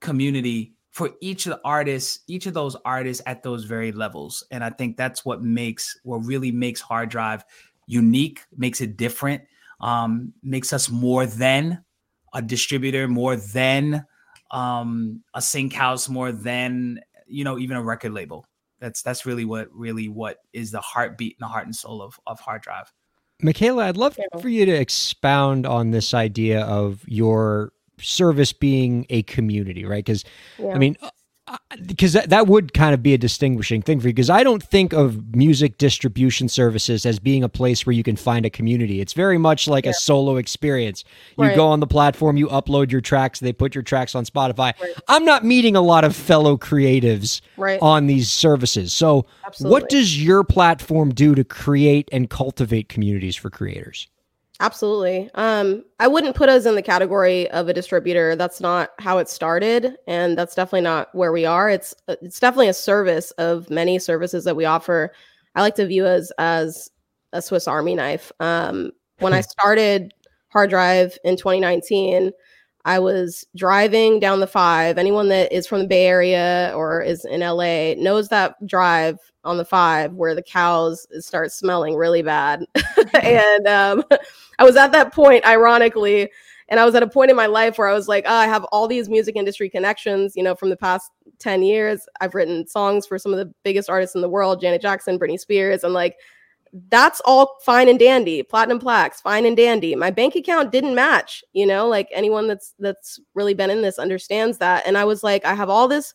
community for each of the artists, each of those artists at those very levels. And I think that's what makes what really makes HRDRV unique, makes it different, um, makes us more than a distributor, more than um, a sync house, more than you know even a record label. That's that's really what really what is the heartbeat and the heart and soul of of HRDRV. Michaela, I'd love for you to expound on this idea of your service being a community, right? Because Yeah. I mean, uh, uh, because that, that would kind of be a distinguishing thing for you. Because I don't think of music distribution services as being a place where you can find a community. It's very much like a solo experience. You Right. go on the platform, you upload your tracks, they put your tracks on Spotify. Right. I'm not meeting a lot of fellow creatives right. on these services. So, Absolutely. what does your platform do to create and cultivate communities for creators? Absolutely. Um, I wouldn't put us in the category of a distributor. That's not how it started, and that's definitely not where we are. It's uh, it's definitely a service of many services that we offer. I like to view us as a Swiss Army knife. Um, when I started HRDRV in 2019, I was driving down the five. Anyone that is from the Bay Area or is in LA knows that drive on the five where the cows start smelling really bad. and um, I was at that point, ironically, and I was at a point in my life where I was like, oh, I have all these music industry connections, you know, from the past 10 years. I've written songs for some of the biggest artists in the world, Janet Jackson, Britney Spears. and like, that's all fine and dandy platinum plaques fine and dandy. My bank account didn't match you know like anyone that's that's really been in this understands that. And i was like i have all this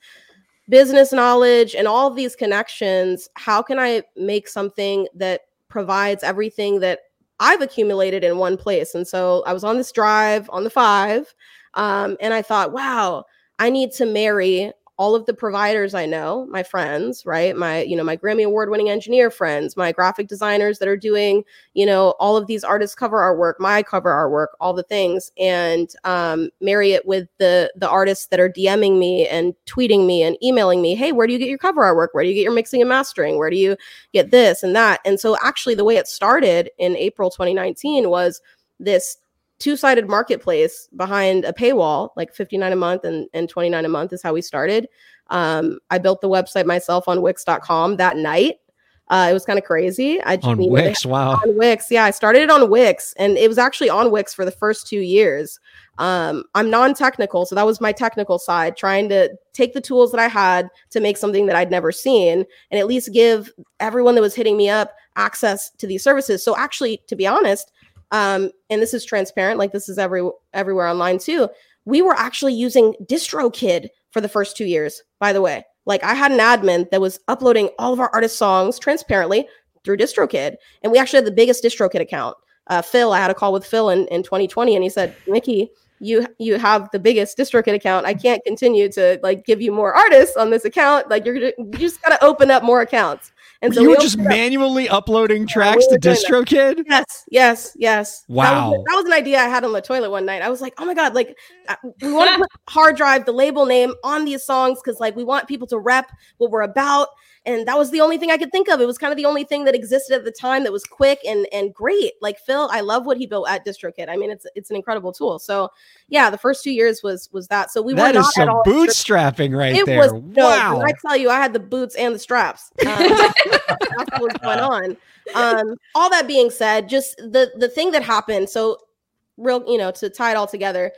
business knowledge and all these connections. How can i make something that provides everything that i've accumulated in one place? And so i was on this drive on the five um, and i thought wow i need to marry all of the providers I know, my friends, right? My, you know, my Grammy award winning engineer friends, my graphic designers that are doing, you know, all of these artists cover artwork, my cover artwork, all the things, and um, marry it with the the artists that are DMing me and tweeting me and emailing me, hey, where do you get your cover artwork? Where do you get your mixing and mastering? Where do you get this and that? And so actually the way it started in April 2019 was this two-sided marketplace behind a paywall like 59 a month and, and 29 a month is how we started um, i built the website myself on wix.com that night uh, it was kind of crazy i On you know, they Wix, wow. on Wix. Yeah, I started it on Wix and it was actually on Wix for the first two years. Um, I'm non technical, so that was my technical side, trying to take the tools that I had to make something that I'd never seen and at least give everyone that was hitting me up access to these services. So, actually, to be honest, um, and this is transparent, like this is every everywhere online too. We were actually using DistroKid for the first two years, by the way. Like I had an admin that was uploading all of our artist songs transparently through DistroKid, and we actually had the biggest DistroKid account. Uh, Phil, I had a call with Phil in, in 2020, and he said, "Nikki, you you have the biggest DistroKid account. I can't continue to like give you more artists on this account. Like you're gonna, you just gotta open up more accounts." And so you we were just up- manually uploading tracks we to DistroKid? Yes, yes, yes. That Wow. was, that was an idea I had on the toilet one night. I was like, oh my God, like, uh, we want to put HRDRV, the label name on these songs because, like, we want people to rep what we're about. And that was the only thing I could think of. It was kind of the only thing that existed at the time that was quick and and great. Like Phil, I love what he built at DistroKid. I mean, it's it's an incredible tool. So yeah, the first two years was was that. So we were That not is some at all bootstrapping right it there. was wow. when I tell you, I had the boots and the straps. Um, that's what was going on. Um, all that being said, just the the thing that happened. So, real, you know, to tie it all together,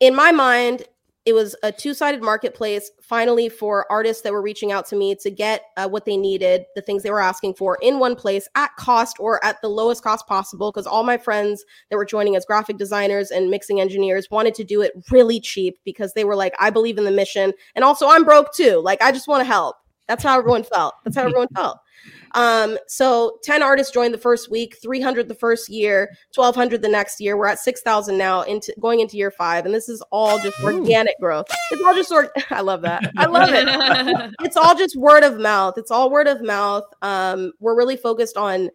in my mind, it was a two sided marketplace. Finally, for artists that were reaching out to me to get uh, what they needed, the things they were asking for, in one place at cost or at the lowest cost possible. Because all my friends that were joining as graphic designers and mixing engineers wanted to do it really cheap because they were like, I believe in the mission. And also, I'm broke too. Like, I just want to help. That's how everyone felt. That's how everyone felt. Um, so 10 artists joined the first week, 300 the first year, 1200 the next year. We're at 6,000 now into going into year five. And this is all just Ooh. organic growth. It's all just, or- I love that. I love it it's all just word of mouth. It's all word of mouth. Um, we're really focused on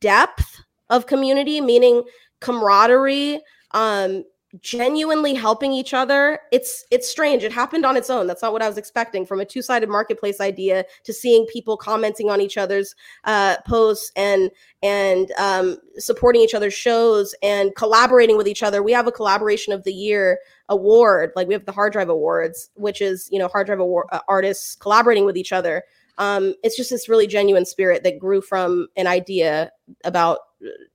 depth of community, meaning camaraderie, um, genuinely helping each other. It's it's strange. It happened on its own. That's not what I was expecting from a two-sided marketplace idea to seeing people commenting on each other's uh, posts and and um, supporting each other's shows and collaborating with each other. We have a collaboration of the year award. Like we have the HRDRV Awards, which is you know HRDRV award, uh, artists collaborating with each other. Um, it's just this really genuine spirit that grew from an idea about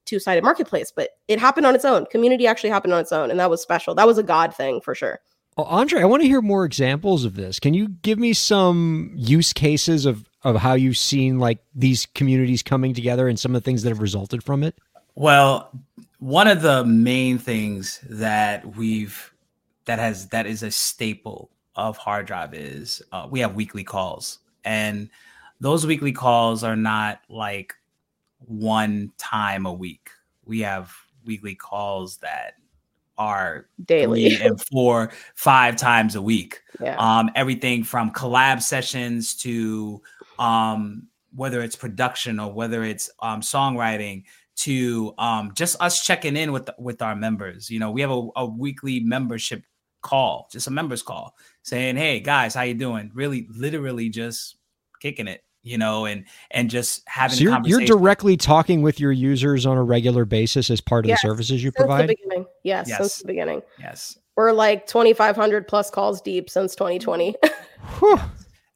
two-sided marketplace, but it happened on its own. Community actually happened on its own, and that was special. That was a God thing for sure. Oh, Andre, I want to hear more examples of this. Can you give me some use cases of of how you've seen like these communities coming together and some of the things that have resulted from it? Well, one of the main things that we've that has that is a staple of HRDRV is uh, we have weekly calls and those weekly calls are not like one time a week we have weekly calls that are Daily, and four five times a week yeah. um, everything from collab sessions to um, whether it's production or whether it's um, songwriting to um, just us checking in with with our members. You know, we have a, a weekly membership call, just a members call, saying, "Hey guys, how you doing?" Really, literally, just kicking it. You know, and and just having So you're, you're directly talking with your users on a regular basis as part of Yes, the services you since the provide. beginning. Yes, Yes. since the beginning. yes. We're like 2,500 plus calls deep since 2020. Whew.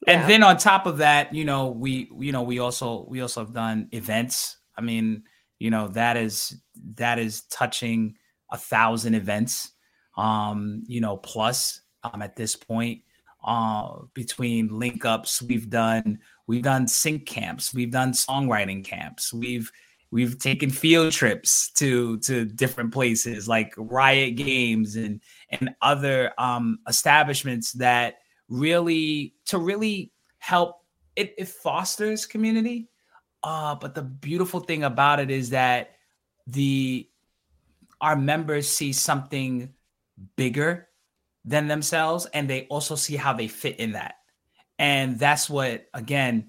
and Yeah. then on top of that you know we you know we also we also have done events i mean you know that is that is touching a thousand events um you know plus um at this point uh between link ups we've done we've done sync camps. We've done songwriting camps. We've we've taken field trips to to different places like riot games and and other um establishments that really to really help it, it fosters community. Uh but the beautiful thing about it is that the our members see something bigger than themselves and they also see how they fit in that and that's what again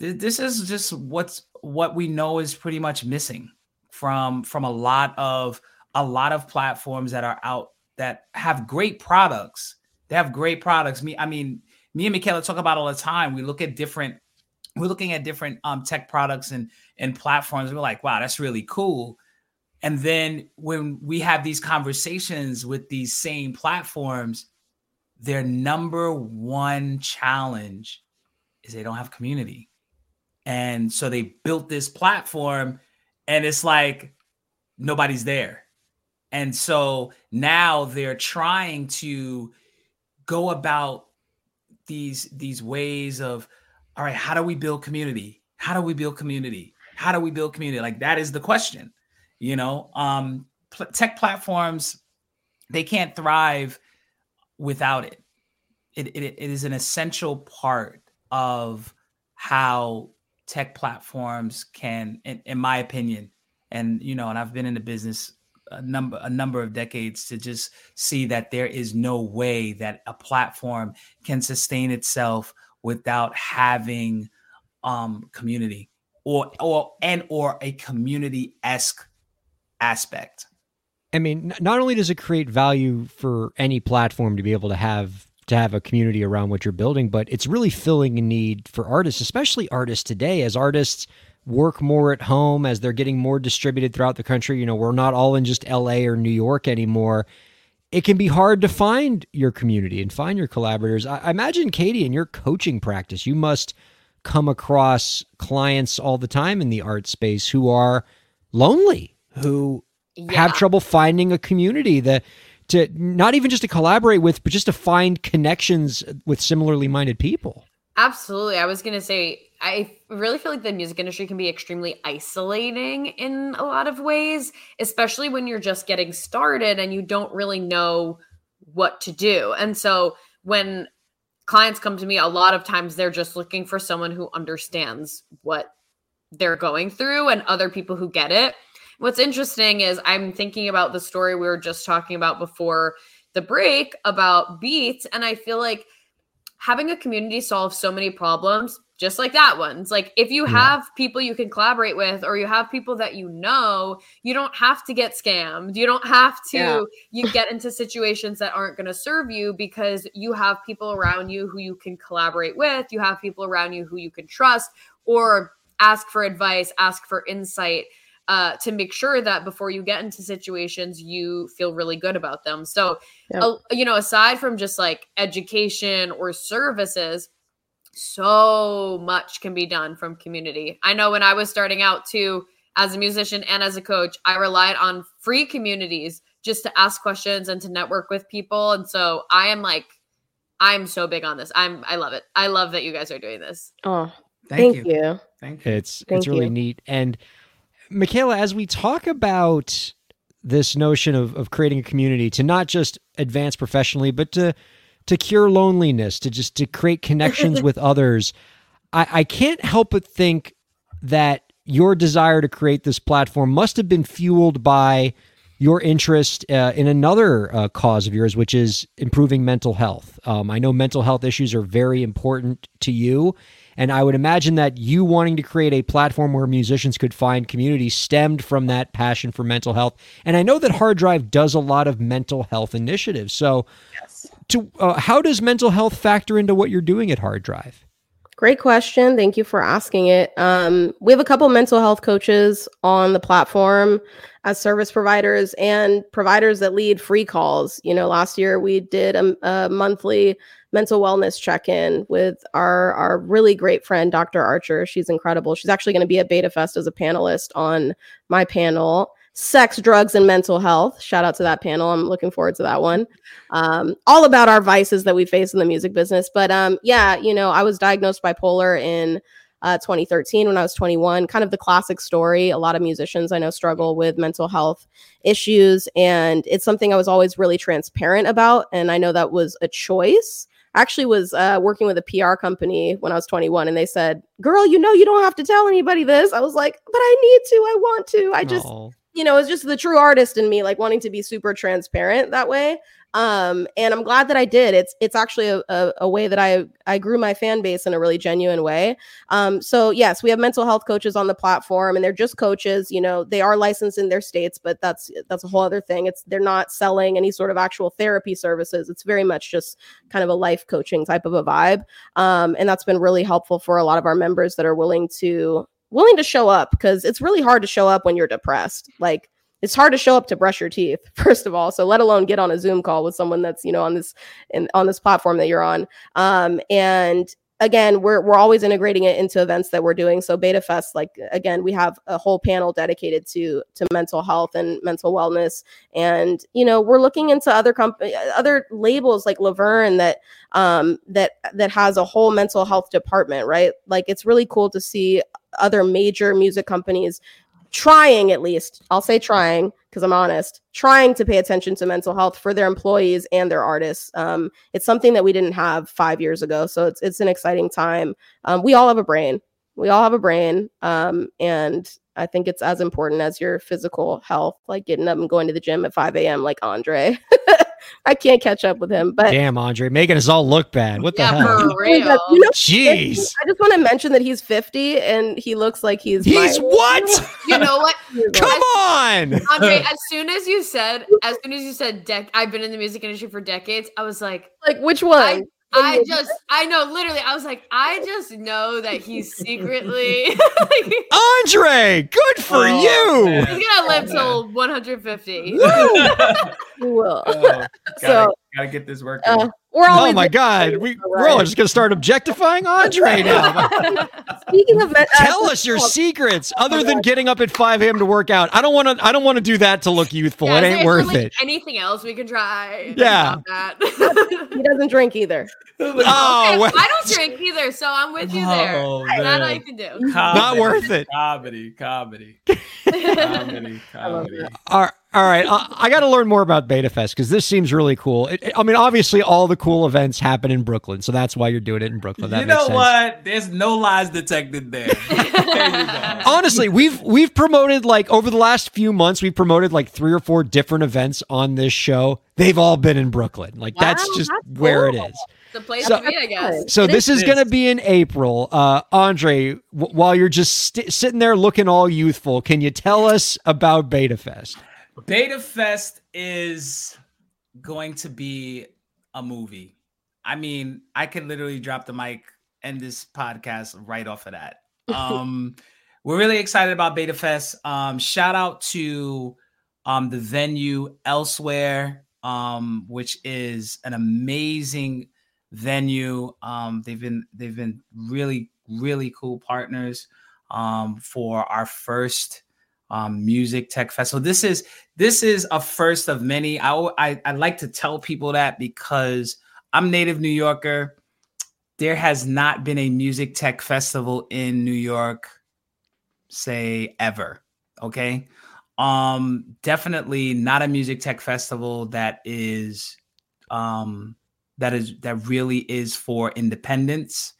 th- this is just what's what we know is pretty much missing from from a lot of a lot of platforms that are out that have great products. They have great products. Me i mean me and Michaela talk about all the time. We look at different we're looking at different um tech products and and platforms. We're like wow that's really cool. And then when we have these conversations with these same platforms, their number one challenge is they don't have community. And so they built this platform and it's like nobody's there. And so now they're trying to go about these these ways of all right, how do we build community? How do we build community? How do we build community? Like that is the question you know um pl- tech platforms they can't thrive without it. It, it it is an essential part of how tech platforms can in, in my opinion and you know and i've been in the business a number a number of decades to just see that there is no way that a platform can sustain itself without having um community or or and or a community-esque aspect I mean, not only does it create value for any platform to be able to have to have a community around what you're building, but it's really filling a need for artists, especially artists today, as artists work more at home, as they're getting more distributed throughout the country. You know, we're not all in just LA or New York anymore. It can be hard to find your community and find your collaborators. I, imagine, Katie, in your coaching practice, you must come across clients all the time in the art space who are lonely, who have trouble finding a community that to not even just to collaborate with, but just to find connections with similarly minded people. Absolutely. I was going to say, I really feel like the music industry can be extremely isolating in a lot of ways, especially when you're just getting started and you don't really know what to do. And so when clients come to me, a lot of times they're just looking for someone who understands what they're going through and other people who get it. What's interesting is I'm thinking about the story we were just talking about before the break about beats, and I feel like having a community solve so many problems just like that one. It's like if you Yeah. have people you can collaborate with or you have people that you know, you don't have to get scammed. You don't have to Yeah. you get into situations that aren't going to serve you because you have people around you who you can collaborate with, you have people around you who you can trust or ask for advice, ask for insight. Uh, to make sure that before you get into situations, you feel really good about them. So, Yep. uh, you know, aside from just like education or services, so much can be done from community. I know when I was starting out too, as a musician and as a coach, I relied on free communities just to ask questions and to network with people. And so I am like, I'm so big on this. I'm I love it. I love that you guys are doing this. Oh, Thank, thank, you. you. Thank you. It's Thank it's really you. neat. And Michaela, as we talk about this notion of, of creating a community to not just advance professionally, but to to cure loneliness, to just to create connections with others, I, I can't help but think that your desire to create this platform must have been fueled by your interest uh, in another uh, cause of yours, which is improving mental health. Um, I know mental health issues are very important to you. And I would imagine that you wanting to create a platform where musicians could find community stemmed from that passion for mental health. And I know that HRDRV does a lot of mental health initiatives. So, yes. to, uh, how does mental health factor into what you're doing at HRDRV? Great question. Thank you for asking it. Um, we have a couple mental health coaches on the platform as service providers and providers that lead free calls. You know, last year we did a, a monthly mental wellness check-in with our our really great friend Dr. Archer. She's incredible. She's actually going to be at BetaFest as a panelist on my panel. Sex, drugs, and mental health. Shout out to that panel. I'm looking forward to that one um, all about our vices that we face in the music business. But um, yeah, you know, I was diagnosed bipolar in uh, 2013 when I was 21. Kind of the classic story. A lot of musicians I know struggle with mental health issues, and it's something I was always really transparent about. And I know that was a choice. Actually was uh, working with a PR company when I was 21, and they said, "Girl, you know, you don't have to tell anybody this." I was like, "But I need to. I want to. I just." Oh. You know, it's just the true artist in me, like wanting to be super transparent that way. Um, and I'm glad that I did. It's it's actually a, a, a way that I I grew my fan base in a really genuine way. Um, so yes, we have mental health coaches on the platform, and they're just coaches. You know, they are licensed in their states, but that's that's a whole other thing. It's they're not selling any sort of actual therapy services. It's very much just kind of a life coaching type of a vibe. Um, and that's been really helpful for a lot of our members that are willing to willing to show up because it's really hard to show up when you're depressed. Like it's hard to show up to brush your teeth, first of all. So let alone get on a Zoom call with someone that's, you know, on this in, on this platform that you're on. Um, and again, we're we're always integrating it into events that we're doing. So BetaFest, like again, we have a whole panel dedicated to to mental health and mental wellness. And you know, we're looking into other company other labels like Laverne that um that that has a whole mental health department, right? Like it's really cool to see other major music companies trying at least i'll say trying because i'm honest trying to pay attention to mental health for their employees and their artists. Um, it's something that we didn't have five years ago so it's, it's an exciting time. Um, we all have a brain. We all have a brain um, and i think it's as important as your physical health like getting up and going to the gym at 5 a.m like andre I can't catch up with him. But Damn, Andre, making us all look bad. What the yeah, hell? for real. you know, Jeez. I just want to mention that he's 50 and he looks like he's He's my- what? You know what? Come on. Andre, as soon as you said, as soon as you said, dec- I've been in the music industry for decades, I was like, Like which one? I, I just, I know, literally, I was like, I just know that he's secretly, Andre, good for Oh, you. man. gonna live till 150. He will. Oh, gotta, So, gotta get this working. Uh, we're always Oh my God. We, we're all just going to start objectifying Andre now. speaking of uh, Tell us your secrets other than getting up at 5 a.m. to work out. I don't want to I don't want to do that to look youthful. Yeah, it is ain't worth really it. Anything else we can try? Yeah. That. he doesn't drink either. Oh, well, I don't drink either, so I'm with you there. Oh, That man. I can do. Not worth it. Comedy, comedy, comedy, love comedy. that. all right. All right, I, I got to learn more about BetaFest because this seems really cool. It, it- I mean, obviously, all the cool events happen in Brooklyn, so that's why you're doing it in Brooklyn. That you know sense. what? There's no lies detected there. there honestly we've we've promoted like over the last few months we've promoted like three or four different events on this show they've all been in brooklyn like that's just that's where cool. it is The place So- to be, I guess. so It this is is. going to be in april uh andre w- while you're just st- sitting there looking all youthful can you tell us about BetaFest BetaFest is going to be a movie. I mean, I could literally drop the mic and this podcast right off of that. Um, we're really excited about BetaFest. Um, shout out to um, the venue elsewhere, um, which is an amazing venue. Um, they've been they've been really really cool partners um, for our first um, music tech festival. This is this is a first of many. I, I I like to tell people that because I'm native New Yorker. There has not been a music tech festival in New York, say ever. Okay. Um, definitely not a music tech festival that is um that is that really is for independence.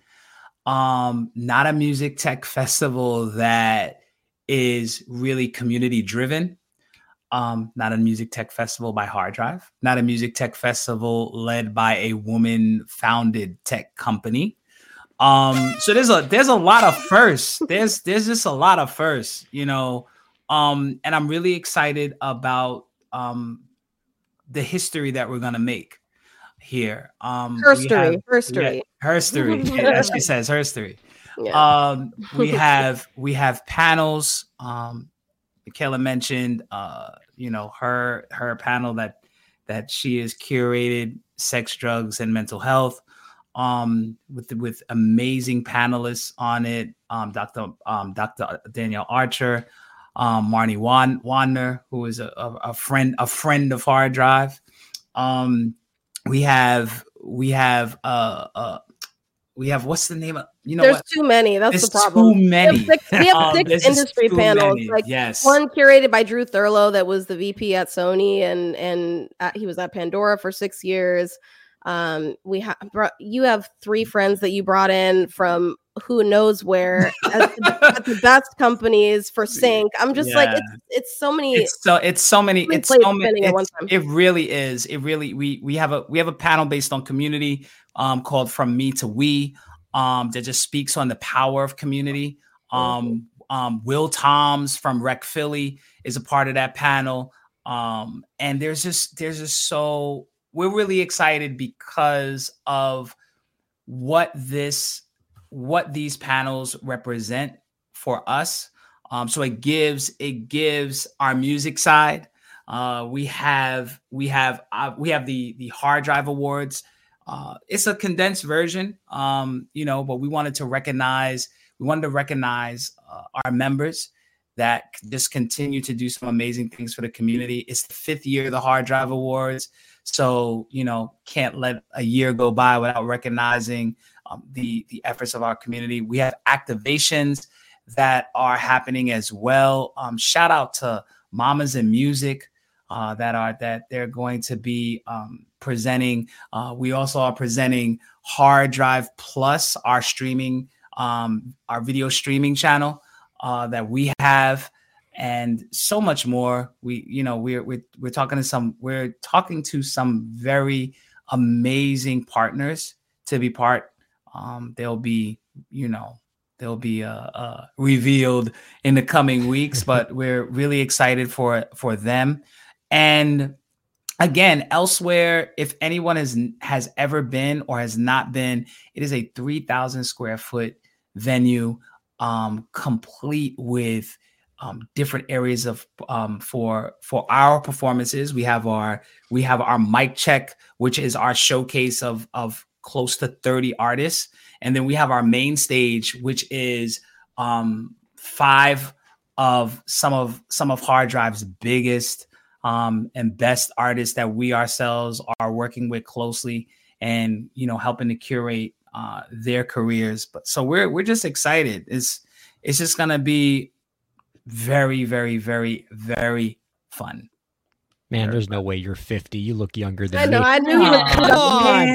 Um, not a music tech festival that is really community driven. Um, not a music tech festival by HRDRV, not a music tech festival led by a woman founded tech company. Um, so there's a there's a lot of firsts. There's there's just a lot of firsts, you know. Um, and I'm really excited about um the history that we're gonna make here. Um we have- Herstory. Herstory. yeah, herstory, as she says, herstory Yeah. um we have we have panels um Michaela mentioned uh you know her her panel that that she is curated sex drugs and mental health um with with amazing panelists on it um Dr. um Dr. Danielle Archer um Marnie Wan Wanner who is a, a, a friend a friend of HRDRV um we have we have uh uh we have what's the name of you know There's what too many. That's there's the problem. too We have many. six, we have Um, six just industry panels. many. Like yes, one curated by Drew Thurlow, that was the VP at Sony, and and at, he was at Pandora for six years. Um, we have you have three friends that you brought in from who knows where at, the, at the best companies for sync. I'm just like it's it's so many. it's so it's so many many it's so many spinning at one it's- it really is it really we we have a we have a panel based on community um called from me to we um that just speaks on the power of community um um will toms from rec philly is a part of that panel um and there's just there's just so we're really excited because of what this what these panels represent for us um, so it gives it gives our music side. Uh, we have we have uh, we have the the HRDRV awards. Uh, it's a condensed version, um, you know, but we wanted to recognize we wanted to recognize uh, our members that just continue to do some amazing things for the community. It's the fifth year of the HRDRV awards, so you know can't let a year go by without recognizing um, the the efforts of our community. We have activations that are happening as well. Um, shout out to Mamas in Music uh, that are that they're going to be um, presenting. Uh, we also are presenting HRDRV Plus, our streaming, um, our video streaming channel uh, that we have. and so much more. We, you know, we're we're we're talking to some we're talking to some very amazing partners to be part. Um, they'll be, you know, they'll be uh, uh, revealed in the coming weeks, but we're really excited for for them. And again, elsewhere, if anyone has has ever been or has not been, it is a three thousand square foot venue, um, complete with um, different areas of um, for for our performances. We have our we have our mic check, which is our showcase of of close to thirty artists, and then we have our main stage, which is um, five of some of some of HRDRV's biggest um, and best artists that we ourselves are working with closely, and you know helping to curate uh, their careers. But so we're we're just excited. It's it's just gonna be very, very, very, very fun. Man, there's no way you're 50. You look younger than I know. me. I knew you would put up Come on.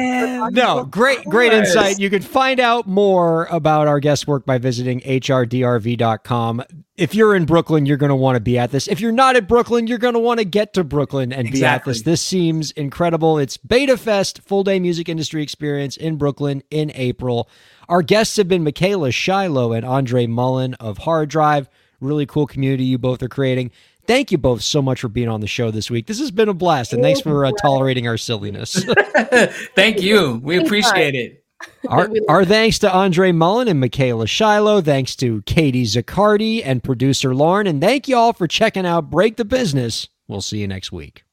No, great, great insight. You can find out more about our guest work by visiting hrdrv.com. If you're in Brooklyn, you're going to want to be at this. If you're not at Brooklyn, you're going to want to get to Brooklyn and be at this. This seems incredible. It's BetaFest, full day music industry experience in Brooklyn in April. Our guests have been Michaela Shiloh and Andrea Mullen of HRDRV. Really cool community you both are creating. Thank you both so much for being on the show this week. This has been a blast, and thanks for uh, tolerating our silliness. Thank you. We appreciate it. Our, our thanks to Andrea Mullen and Michaela Shiloh. Thanks to Katie Zaccardi and producer Lauren. And thank you all for checking out Break the Business. We'll see you next week.